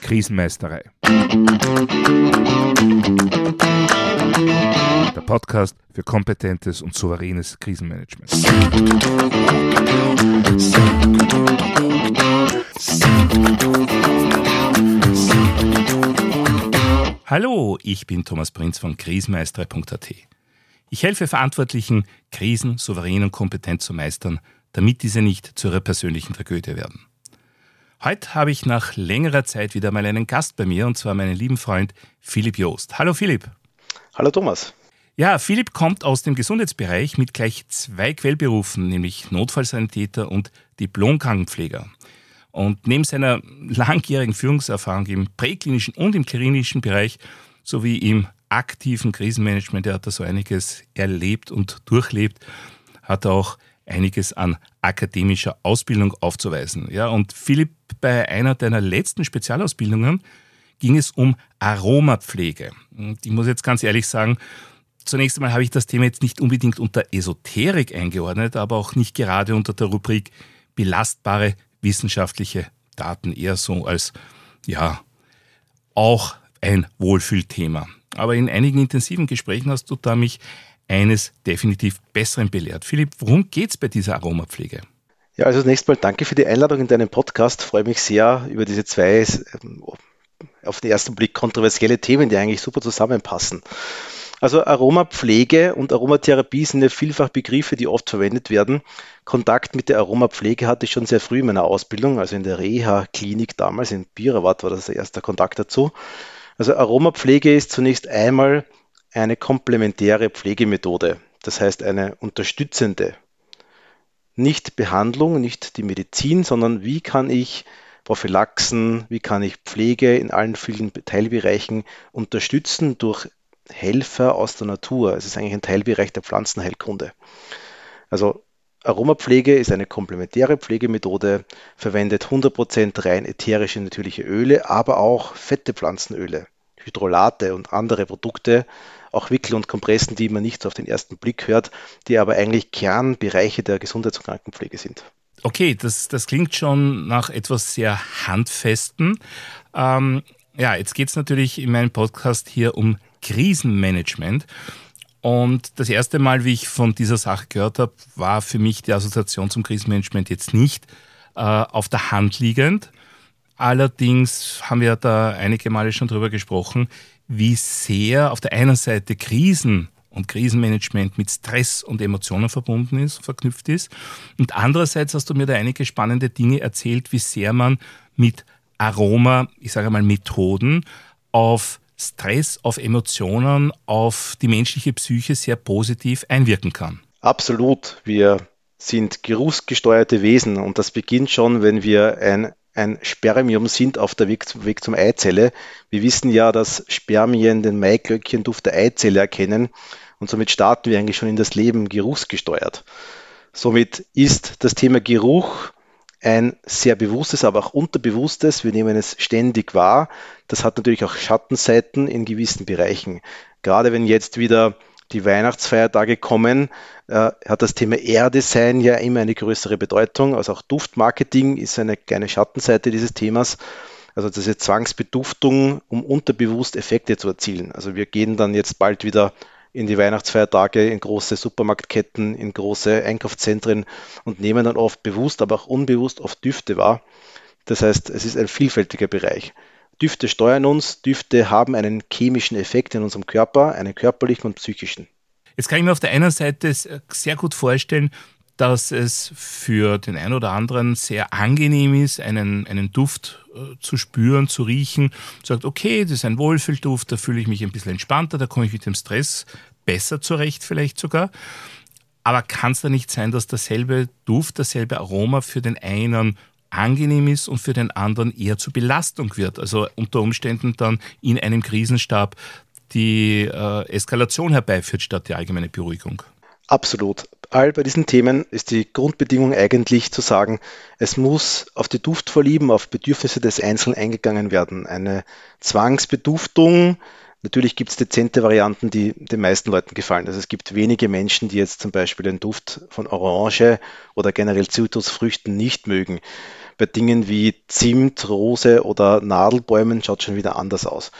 Krisenmeisterei. Der Podcast für kompetentes und souveränes Krisenmanagement. Hallo, ich bin Thomas Prinz von krisenmeisterei.at. Ich helfe Verantwortlichen, Krisen souverän und kompetent zu meistern, damit diese nicht zu ihrer persönlichen Tragödie werden. Heute habe ich nach längerer Zeit wieder mal einen Gast bei mir, und zwar meinen lieben Freund Philipp Joost. Hallo Philipp. Hallo Thomas. Ja, Philipp kommt aus dem Gesundheitsbereich mit gleich zwei Quellberufen, nämlich Notfallsanitäter und Diplomkrankenpfleger. Und neben seiner langjährigen Führungserfahrung im präklinischen und im klinischen Bereich sowie im aktiven Krisenmanagement, er hat da so einiges erlebt und durchlebt, hat er auch einiges an akademischer Ausbildung aufzuweisen. Ja, und Philipp, bei einer deiner letzten Spezialausbildungen ging es um Aromapflege. Und ich muss jetzt ganz ehrlich sagen, zunächst einmal habe ich das Thema jetzt nicht unbedingt unter Esoterik eingeordnet, aber auch nicht gerade unter der Rubrik belastbare wissenschaftliche Daten, eher so als, ja, auch ein Wohlfühlthema. Aber in einigen intensiven Gesprächen hast du da mich eines definitiv Besseren belehrt. Philipp, worum geht es bei dieser Aromapflege? Ja, also zunächst mal danke für die Einladung in deinen Podcast. Freue mich sehr über diese zwei ähm, auf den ersten Blick kontroversielle Themen, die eigentlich super zusammenpassen. Also Aromapflege und Aromatherapie sind ja vielfach Begriffe, die oft verwendet werden. Kontakt mit der Aromapflege hatte ich schon sehr früh in meiner Ausbildung, also in der Reha-Klinik damals in Birawat war das der erste Kontakt dazu. Also Aromapflege ist zunächst einmal eine komplementäre Pflegemethode, das heißt eine unterstützende. Nicht Behandlung, nicht die Medizin, sondern wie kann ich Prophylaxen, wie kann ich Pflege in allen vielen Teilbereichen unterstützen durch Helfer aus der Natur. Es ist eigentlich ein Teilbereich der Pflanzenheilkunde. Also Aromapflege ist eine komplementäre Pflegemethode, verwendet 100% rein ätherische natürliche Öle, aber auch fette Pflanzenöle, Hydrolate und andere Produkte, auch Wickel und Kompressen, die man nicht auf den ersten Blick hört, die aber eigentlich Kernbereiche der Gesundheits- und Krankenpflege sind. Okay, das, das klingt schon nach etwas sehr Handfesten. Ähm, ja, jetzt geht es natürlich in meinem Podcast hier um Krisenmanagement. Und das erste Mal, wie ich von dieser Sache gehört habe, war für mich die Assoziation zum Krisenmanagement jetzt nicht äh, auf der Hand liegend. Allerdings haben wir da einige Male schon drüber gesprochen, wie sehr auf der einen Seite Krisen und Krisenmanagement mit Stress und Emotionen verbunden ist, verknüpft ist. Und andererseits hast du mir da einige spannende Dinge erzählt, wie sehr man mit Aroma, ich sage mal Methoden, auf Stress, auf Emotionen, auf die menschliche Psyche sehr positiv einwirken kann. Absolut. Wir sind geruchsgesteuerte Wesen und das beginnt schon, wenn wir ein, ein Spermium sind auf der Weg, Weg zum Eizelle. Wir wissen ja, dass Spermien den Maiglöckchenduft der Eizelle erkennen und somit starten wir eigentlich schon in das Leben geruchsgesteuert. Somit ist das Thema Geruch ein sehr bewusstes, aber auch unterbewusstes. Wir nehmen es ständig wahr. Das hat natürlich auch Schattenseiten in gewissen Bereichen. Gerade wenn jetzt wieder die Weihnachtsfeiertage kommen, äh, hat das Thema Air-Design ja immer eine größere Bedeutung. Also auch Duftmarketing ist eine kleine Schattenseite dieses Themas. Also diese Zwangsbeduftung, um unterbewusst Effekte zu erzielen. Also wir gehen dann jetzt bald wieder in die Weihnachtsfeiertage, in große Supermarktketten, in große Einkaufszentren und nehmen dann oft bewusst, aber auch unbewusst oft Düfte wahr. Das heißt, es ist ein vielfältiger Bereich. Düfte steuern uns, Düfte haben einen chemischen Effekt in unserem Körper, einen körperlichen und psychischen. Jetzt kann ich mir auf der einen Seite sehr gut vorstellen, dass es für den einen oder anderen sehr angenehm ist, einen, einen Duft äh, zu spüren, zu riechen. Sagt, okay, das ist ein Wohlfühlduft, da fühle ich mich ein bisschen entspannter, da komme ich mit dem Stress besser zurecht vielleicht sogar. Aber kann es da nicht sein, dass derselbe Duft, dasselbe Aroma für den einen angenehm ist und für den anderen eher zur Belastung wird? Also unter Umständen dann in einem Krisenstab die äh, Eskalation herbeiführt statt die allgemeine Beruhigung. Absolut. All bei diesen Themen ist die Grundbedingung eigentlich zu sagen, es muss auf die Duftvorlieben, auf Bedürfnisse des Einzelnen eingegangen werden. Eine Zwangsbeduftung Natürlich gibt es dezente Varianten, die den meisten Leuten gefallen. Also es gibt wenige Menschen, die jetzt zum Beispiel den Duft von Orange oder generell Zitrusfrüchten nicht mögen. Bei Dingen wie Zimt, Rose oder Nadelbäumen schaut schon wieder anders aus.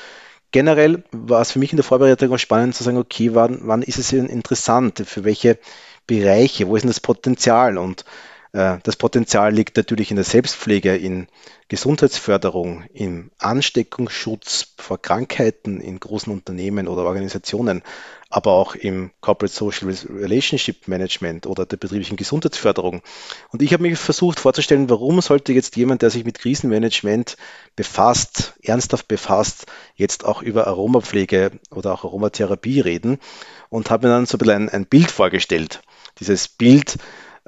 Generell war es für mich in der Vorbereitung auch spannend zu sagen, okay, wann, wann ist es denn interessant? Für welche Bereiche? Wo ist denn das Potenzial? Und das Potenzial liegt natürlich in der Selbstpflege, in Gesundheitsförderung, im Ansteckungsschutz vor Krankheiten in großen Unternehmen oder Organisationen, aber auch im Corporate Social Relationship Management oder der betrieblichen Gesundheitsförderung. Und ich habe mich versucht vorzustellen, warum sollte jetzt jemand, der sich mit Krisenmanagement befasst, ernsthaft befasst, jetzt auch über Aromapflege oder auch Aromatherapie reden und habe mir dann so ein bisschen ein, ein Bild vorgestellt. Dieses Bild,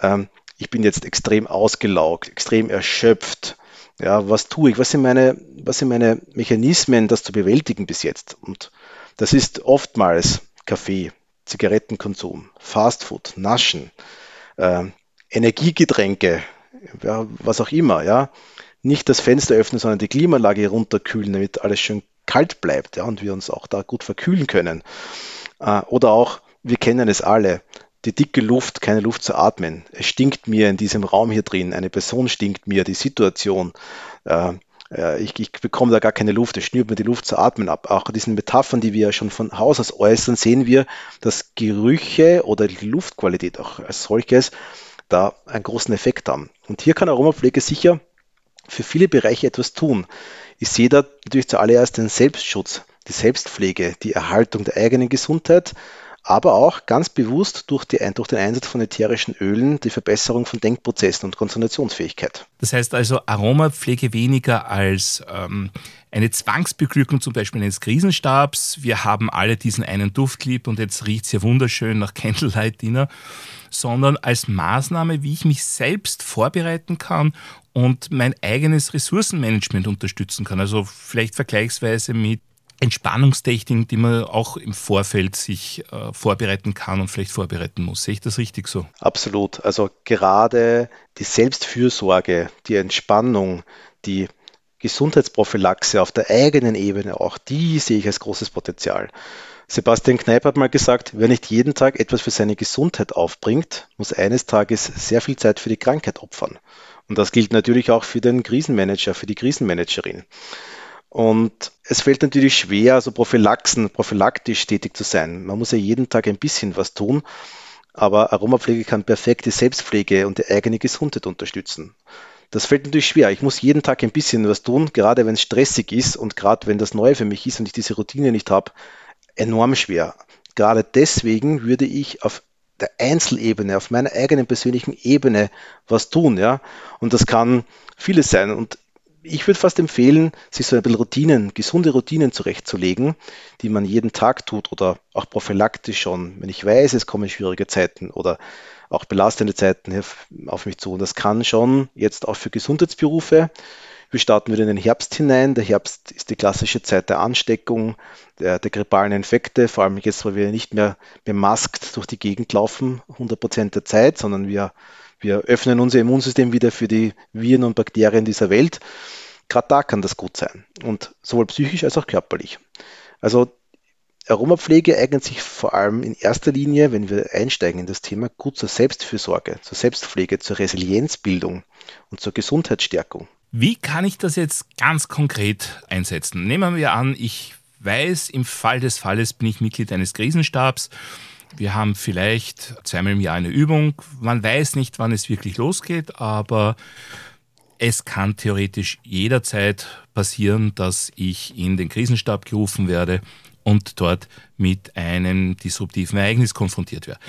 ähm, ich bin jetzt extrem ausgelaugt, extrem erschöpft. Ja, was tue ich? Was sind meine, was sind meine Mechanismen, das zu bewältigen bis jetzt? Und das ist oftmals Kaffee, Zigarettenkonsum, Fastfood, Naschen, äh, Energiegetränke, ja, was auch immer, ja. Nicht das Fenster öffnen, sondern die Klimaanlage runterkühlen, damit alles schön kalt bleibt, ja, und wir uns auch da gut verkühlen können. Äh, oder auch, wir kennen es alle, die dicke Luft, keine Luft zu atmen. Es stinkt mir in diesem Raum hier drin, eine Person stinkt mir, die Situation. Äh, äh, ich, ich, bekomme da gar keine Luft, es schnürt mir die Luft zu atmen ab. Auch diesen Metaphern, die wir ja schon von Haus aus äußern, sehen wir, dass Gerüche oder die Luftqualität auch als solches da einen großen Effekt haben. Und hier kann Aromapflege sicher für viele Bereiche etwas tun. Ich sehe da natürlich zuallererst den Selbstschutz, die Selbstpflege, die Erhaltung der eigenen Gesundheit, aber auch ganz bewusst durch, die, durch, den Einsatz von ätherischen Ölen die Verbesserung von Denkprozessen und Konzentrationsfähigkeit. Das heißt also Aromapflege weniger als ähm, eine Zwangsbeglückung zum Beispiel eines Krisenstabs. Wir haben alle diesen einen Duft und jetzt riecht es ja wunderschön nach Candlelight Dinner, sondern als Maßnahme, wie ich mich selbst vorbereiten kann und mein eigenes Ressourcenmanagement unterstützen kann. Also vielleicht vergleichsweise mit Entspannungstechniken, die man auch im Vorfeld sich äh, vorbereiten kann und vielleicht vorbereiten muss. Sehe ich das richtig so? Absolut. Also gerade die Selbstfürsorge, die Entspannung, die Gesundheitsprophylaxe auf der eigenen Ebene, auch die sehe ich als großes Potenzial. Sebastian Kneip hat mal gesagt, wer nicht jeden Tag etwas für seine Gesundheit aufbringt, muss eines Tages sehr viel Zeit für die Krankheit opfern. Und das gilt natürlich auch für den Krisenmanager, für die Krisenmanagerin. Und es fällt natürlich schwer, also Prophylaxen, prophylaktisch tätig zu sein. Man muss ja jeden Tag ein bisschen was tun, aber Aromapflege kann perfekt die Selbstpflege und die eigene Gesundheit unterstützen. Das fällt natürlich schwer. Ich muss jeden Tag ein bisschen was tun, gerade wenn es stressig ist und gerade wenn das neu für mich ist und ich diese Routine nicht habe, enorm schwer. Gerade deswegen würde ich auf der Einzelebene, auf meiner eigenen persönlichen Ebene was tun, ja. Und das kann vieles sein. Und ich würde fast empfehlen, sich so ein bisschen Routinen, gesunde Routinen zurechtzulegen, die man jeden Tag tut oder auch prophylaktisch schon, wenn ich weiß, es kommen schwierige Zeiten oder auch belastende Zeiten auf mich zu. Und das kann schon jetzt auch für Gesundheitsberufe. Wir starten wieder in den Herbst hinein. Der Herbst ist die klassische Zeit der Ansteckung, der, der grippalen Infekte, vor allem jetzt, weil wir nicht mehr bemaskt durch die Gegend laufen, 100 Prozent der Zeit, sondern wir wir öffnen unser Immunsystem wieder für die Viren und Bakterien dieser Welt. Gerade da kann das gut sein. Und sowohl psychisch als auch körperlich. Also Aromapflege eignet sich vor allem in erster Linie, wenn wir einsteigen in das Thema, gut zur Selbstfürsorge, zur Selbstpflege, zur Resilienzbildung und zur Gesundheitsstärkung. Wie kann ich das jetzt ganz konkret einsetzen? Nehmen wir an, ich weiß, im Fall des Falles bin ich Mitglied eines Krisenstabs wir haben vielleicht zweimal im Jahr eine Übung. Man weiß nicht, wann es wirklich losgeht, aber es kann theoretisch jederzeit passieren, dass ich in den Krisenstab gerufen werde und dort mit einem disruptiven Ereignis konfrontiert werde.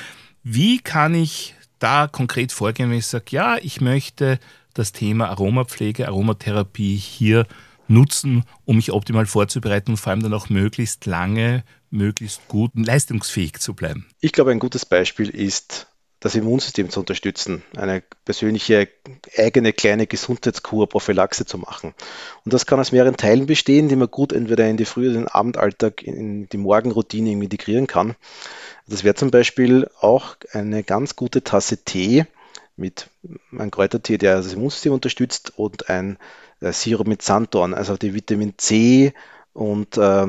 Wie kann ich da konkret vorgehen, wenn ich sage, ja, ich möchte das Thema Aromapflege, Aromatherapie hier nutzen, um mich optimal vorzubereiten und vor allem dann auch möglichst lange, möglichst gut und leistungsfähig zu bleiben. Ich glaube, ein gutes Beispiel ist, das Immunsystem zu unterstützen, eine persönliche eigene kleine Gesundheitskur, Prophylaxe zu machen. Und das kann aus mehreren Teilen bestehen, die man gut entweder in die Früh- oder den Abendalltag, in die Morgenroutine integrieren kann. Das wäre zum Beispiel auch eine ganz gute Tasse Tee mit einem Kräutertee, der das Immunsystem unterstützt und ein äh, Sirup mit Sanddorn, also die Vitamin C und äh,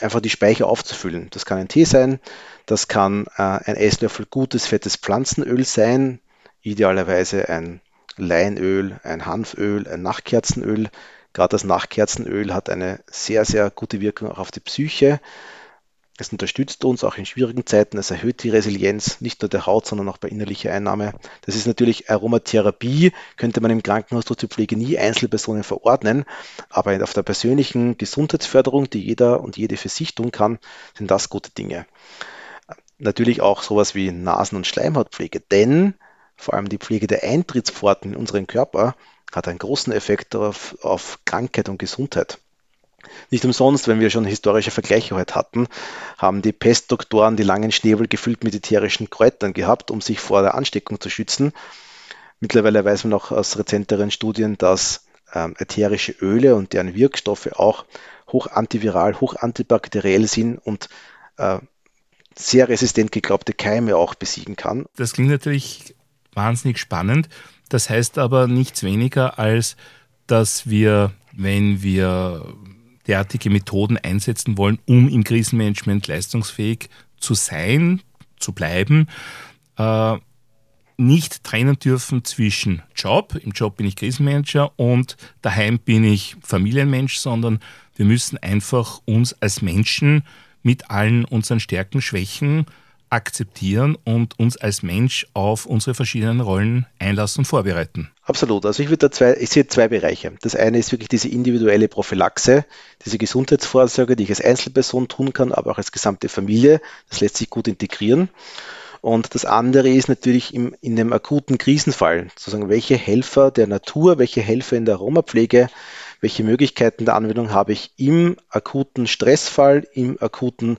einfach die Speicher aufzufüllen. Das kann ein Tee sein, das kann äh, ein Esslöffel gutes, fettes Pflanzenöl sein, idealerweise ein Leinöl, ein Hanföl, ein Nachtkerzenöl. Gerade das Nachtkerzenöl hat eine sehr, sehr gute Wirkung auch auf die Psyche. Es unterstützt uns auch in schwierigen Zeiten, es erhöht die Resilienz nicht nur der Haut, sondern auch bei innerlicher Einnahme. Das ist natürlich Aromatherapie, könnte man im Krankenhaus durch die Pflege nie Einzelpersonen verordnen, aber auf der persönlichen Gesundheitsförderung, die jeder und jede für sich tun kann, sind das gute Dinge. Natürlich auch sowas wie Nasen- und Schleimhautpflege, denn vor allem die Pflege der Eintrittspforten in unseren Körper hat einen großen Effekt auf, auf Krankheit und Gesundheit. Nicht umsonst, wenn wir schon historische Vergleiche heute hatten, haben die Pestdoktoren die langen Schnäbel gefüllt mit ätherischen Kräutern gehabt, um sich vor der Ansteckung zu schützen. Mittlerweile weiß man auch aus rezenteren Studien, dass ähm, ätherische Öle und deren Wirkstoffe auch hoch antiviral, hoch antibakteriell sind und äh, sehr resistent geglaubte Keime auch besiegen kann. Das klingt natürlich wahnsinnig spannend. Das heißt aber nichts weniger als, dass wir, wenn wir derartige Methoden einsetzen wollen, um im Krisenmanagement leistungsfähig zu sein, zu bleiben, äh, nicht trennen dürfen zwischen Job, im Job bin ich Krisenmanager und daheim bin ich Familienmensch, sondern wir müssen einfach uns als Menschen mit allen unseren Stärken, Schwächen akzeptieren und uns als Mensch auf unsere verschiedenen Rollen einlassen und vorbereiten. Absolut. Also ich würde da zwei, ich sehe zwei Bereiche. Das eine ist wirklich diese individuelle Prophylaxe, diese Gesundheitsvorsorge, die ich als Einzelperson tun kann, aber auch als gesamte Familie. Das lässt sich gut integrieren. Und das andere ist natürlich im, in einem akuten Krisenfall, sozusagen, welche Helfer der Natur, welche Helfer in der Aromapflege, welche Möglichkeiten der Anwendung habe ich im akuten Stressfall, im akuten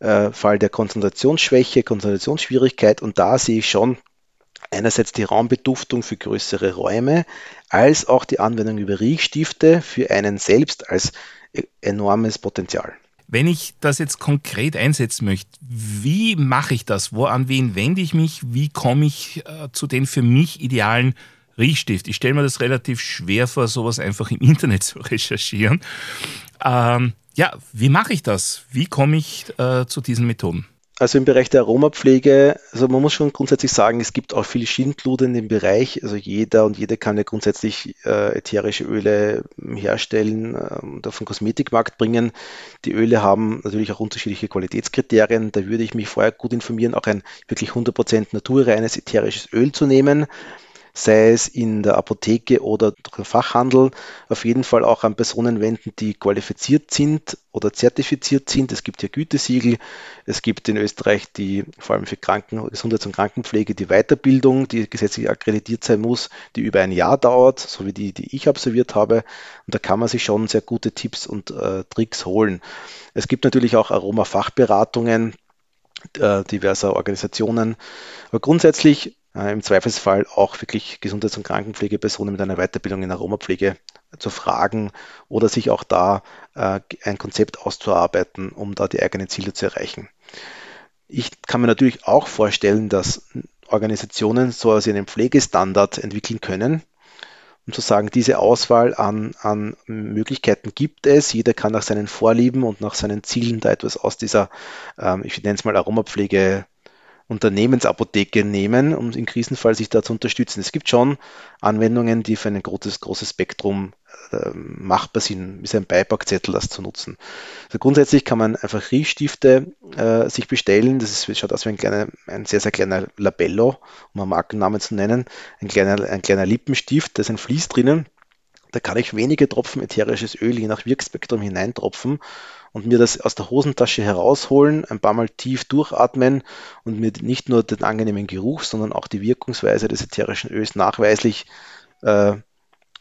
äh, Fall der Konzentrationsschwäche, Konzentrationsschwierigkeit. Und da sehe ich schon einerseits die Raumbeduftung für größere Räume, als auch die Anwendung über Riechstifte für einen selbst als e-, enormes Potenzial. Wenn ich das jetzt konkret einsetzen möchte, wie mache ich das? Wo an wen wende ich mich? Wie komme ich äh, zu den für mich idealen Riechstift? Ich stelle mir das relativ schwer vor, sowas einfach im Internet zu recherchieren. Ähm, ja, wie mache ich das? Wie komme ich äh, zu diesen Methoden? Also im Bereich der Aromapflege, also man muss schon grundsätzlich sagen, es gibt auch viel Schindluder in dem Bereich. Also jeder und jede kann ja grundsätzlich äh, ätherische Öle herstellen äh, und auf den Kosmetikmarkt bringen. Die Öle haben natürlich auch unterschiedliche Qualitätskriterien. Da würde ich mich vorher gut informieren, auch ein wirklich 100% naturreines ätherisches Öl zu nehmen sei es in der Apotheke oder im Fachhandel, auf jeden Fall auch an Personen wenden, die qualifiziert sind oder zertifiziert sind. Es gibt ja Gütesiegel. Es gibt in Österreich die, vor allem für Kranken, Gesundheits- und Krankenpflege, die Weiterbildung, die gesetzlich akkreditiert sein muss, die über ein Jahr dauert, so wie die, die ich absolviert habe. Und da kann man sich schon sehr gute Tipps und äh, Tricks holen. Es gibt natürlich auch Aroma-Fachberatungen äh, diverser Organisationen. Aber grundsätzlich im Zweifelsfall auch wirklich Gesundheits- und Krankenpflegepersonen mit einer Weiterbildung in Aromapflege zu fragen oder sich auch da äh, ein Konzept auszuarbeiten, um da die eigenen Ziele zu erreichen. Ich kann mir natürlich auch vorstellen, dass Organisationen so einen Pflegestandard entwickeln können, um zu sagen, diese Auswahl an, an Möglichkeiten gibt es. Jeder kann nach seinen Vorlieben und nach seinen Zielen da etwas aus dieser, ähm, ich nenne es mal Aromapflege Unternehmensapotheke nehmen, um im Krisenfall sich da zu unterstützen. Es gibt schon Anwendungen, die für ein großes, großes Spektrum äh, machbar sind, wie ein Beipackzettel das zu nutzen. Also grundsätzlich kann man einfach Riechstifte äh, sich bestellen. Das ist, schaut aus wie ein, kleiner, ein sehr, sehr kleiner Labello, um einen Markennamen zu nennen. Ein kleiner, ein kleiner Lippenstift, da ist ein Vlies drinnen. Da kann ich wenige Tropfen ätherisches Öl je nach Wirkspektrum hineintropfen und mir das aus der Hosentasche herausholen, ein paar Mal tief durchatmen und mir nicht nur den angenehmen Geruch, sondern auch die Wirkungsweise des ätherischen Öls nachweislich äh,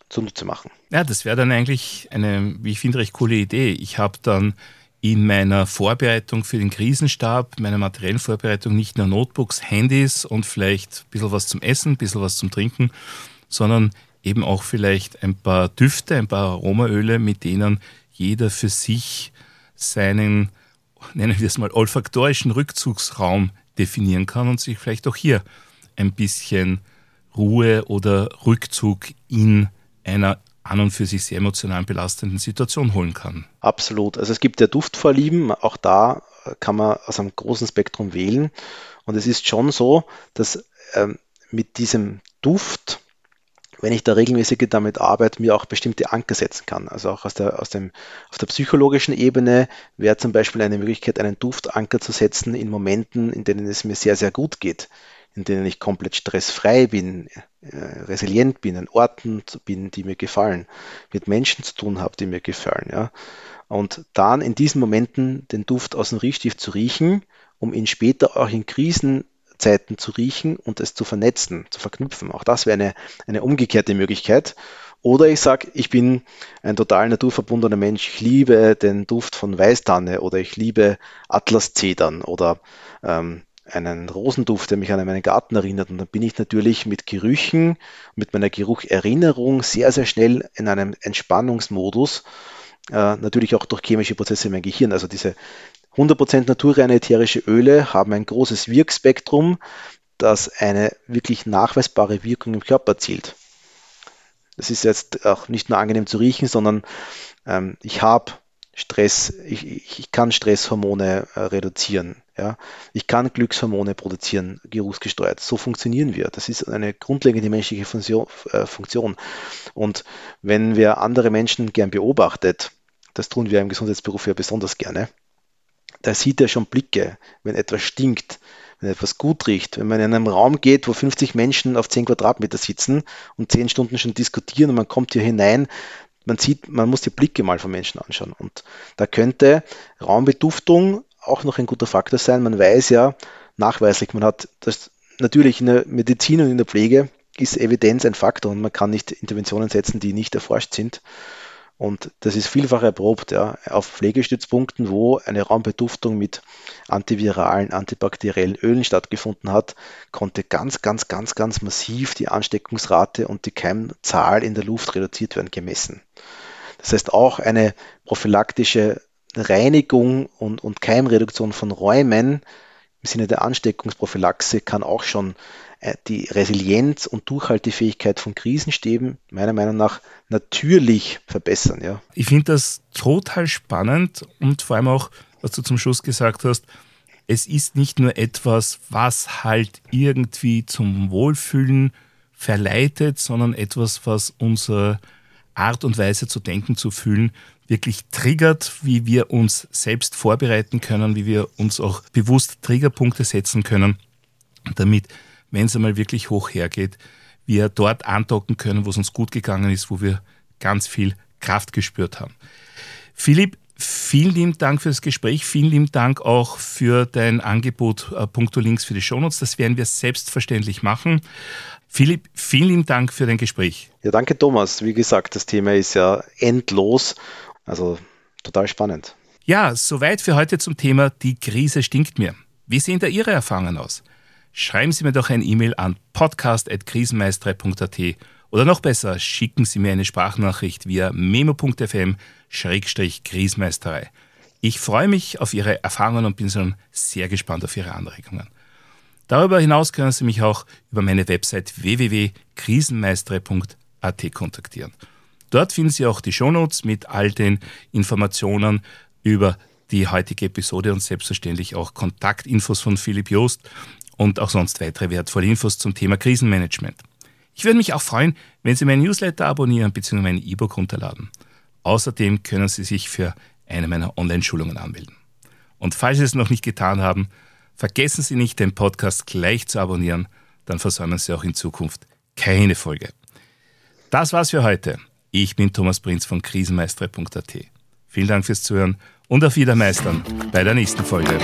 zunutze machen. Ja, das wäre dann eigentlich eine, wie ich finde, recht coole Idee. Ich habe dann in meiner Vorbereitung für den Krisenstab, meiner materiellen Vorbereitung nicht nur Notebooks, Handys und vielleicht ein bisschen was zum Essen, ein bisschen was zum Trinken, sondern eben auch vielleicht ein paar Düfte, ein paar Aromaöle, mit denen jeder für sich seinen, nennen wir es mal, olfaktorischen Rückzugsraum definieren kann und sich vielleicht auch hier ein bisschen Ruhe oder Rückzug in einer an und für sich sehr emotional belastenden Situation holen kann. Absolut. Also es gibt ja Duftvorlieben, auch da kann man aus einem großen Spektrum wählen. Und es ist schon so, dass ähm, mit diesem Duft, wenn ich da regelmäßig damit arbeite, mir auch bestimmte Anker setzen kann. Also auch aus der, aus dem, auf der psychologischen Ebene wäre zum Beispiel eine Möglichkeit, einen Duftanker zu setzen in Momenten, in denen es mir sehr, sehr gut geht, in denen ich komplett stressfrei bin, äh, resilient bin, an Orten bin, die mir gefallen, mit Menschen zu tun habe, die mir gefallen. Ja. Und dann in diesen Momenten den Duft aus dem Riechstift zu riechen, um ihn später auch in Krisenzeiten zu riechen und es zu vernetzen, zu verknüpfen. Auch das wäre eine, eine umgekehrte Möglichkeit. Oder ich sage, ich bin ein total naturverbundener Mensch, ich liebe den Duft von Weißtanne oder ich liebe Atlaszedern oder ähm, einen Rosenduft, der mich an meinen Garten erinnert. Und dann bin ich natürlich mit Gerüchen, mit meiner Gerucherinnerung sehr, sehr schnell in einem Entspannungsmodus äh, natürlich auch durch chemische Prozesse in meinem Gehirn. Also diese 100% naturreine ätherische Öle haben ein großes Wirkspektrum, das eine wirklich nachweisbare Wirkung im Körper erzielt. Das ist jetzt auch nicht nur angenehm zu riechen, sondern ähm, ich habe Stress, ich, ich, kann Stresshormone äh, reduzieren. Ja? Ich kann Glückshormone produzieren, geruchsgesteuert. So funktionieren wir. Das ist eine grundlegende menschliche Funktion. Äh, Funktion. Und wenn wir andere Menschen gern beobachtet, das tun wir im Gesundheitsberuf ja besonders gerne, da sieht er schon Blicke, wenn etwas stinkt, wenn etwas gut riecht, wenn man in einem Raum geht, wo 50 Menschen auf 10 Quadratmeter sitzen und 10 Stunden schon diskutieren und man kommt hier hinein, man sieht, man muss die Blicke mal von Menschen anschauen. Und da könnte Raumbeduftung auch noch ein guter Faktor sein. Man weiß ja nachweislich, man hat das natürlich in der Medizin und in der Pflege ist Evidenz ein Faktor und man kann nicht Interventionen setzen, die nicht erforscht sind. Und das ist vielfach erprobt ja, auf Pflegestützpunkten, wo eine Raumbeduftung mit antiviralen, antibakteriellen Ölen stattgefunden hat, konnte ganz, ganz, ganz, ganz massiv die Ansteckungsrate und die Keimzahl in der Luft reduziert werden, gemessen. Das heißt, auch eine prophylaktische Reinigung und, und Keimreduktion von Räumen im Sinne der Ansteckungsprophylaxe kann auch schon die Resilienz und Durchhaltefähigkeit von Krisenstäben meiner Meinung nach natürlich verbessern. Ja. Ich finde das total spannend und vor allem auch, was du zum Schluss gesagt hast, es ist nicht nur etwas, was halt irgendwie zum Wohlfühlen verleitet, sondern etwas, was unsere Art und Weise zu denken, zu fühlen, wirklich triggert, wie wir uns selbst vorbereiten können, wie wir uns auch bewusst Triggerpunkte setzen können, damit wenn es einmal wirklich hoch hergeht, wir dort andocken können, wo es uns gut gegangen ist, wo wir ganz viel Kraft gespürt haben. Philipp, vielen lieben Dank für das Gespräch, vielen lieben Dank auch für dein Angebot äh, Punkto Links für die Shownotes. Das werden wir selbstverständlich machen. Philipp, vielen lieben Dank für dein Gespräch. Ja, danke Thomas. Wie gesagt, das Thema ist ja endlos, also total spannend. Ja, soweit für heute zum Thema Die Krise stinkt mir. Wie sehen da Ihre Erfahrungen aus? Schreiben Sie mir doch ein E-Mail an podcast.krisenmeisterei.at oder noch besser, schicken Sie mir eine Sprachnachricht via memo.fm-krisenmeisterei. Ich freue mich auf Ihre Erfahrungen und bin schon sehr gespannt auf Ihre Anregungen. Darüber hinaus können Sie mich auch über meine Website www.krisenmeisterei.at kontaktieren. Dort finden Sie auch die Shownotes mit all den Informationen über die heutige Episode und selbstverständlich auch Kontaktinfos von Philipp Joost und auch sonst weitere wertvolle Infos zum Thema Krisenmanagement. Ich würde mich auch freuen, wenn Sie meinen Newsletter abonnieren bzw. mein E-Book runterladen. Außerdem können Sie sich für eine meiner Online-Schulungen anmelden. Und falls Sie es noch nicht getan haben, vergessen Sie nicht, den Podcast gleich zu abonnieren, dann versäumen Sie auch in Zukunft keine Folge. Das war's für heute. Ich bin Thomas Prinz von krisenmeistere.at. Vielen Dank fürs Zuhören und auf Wiedermeistern bei der nächsten Folge.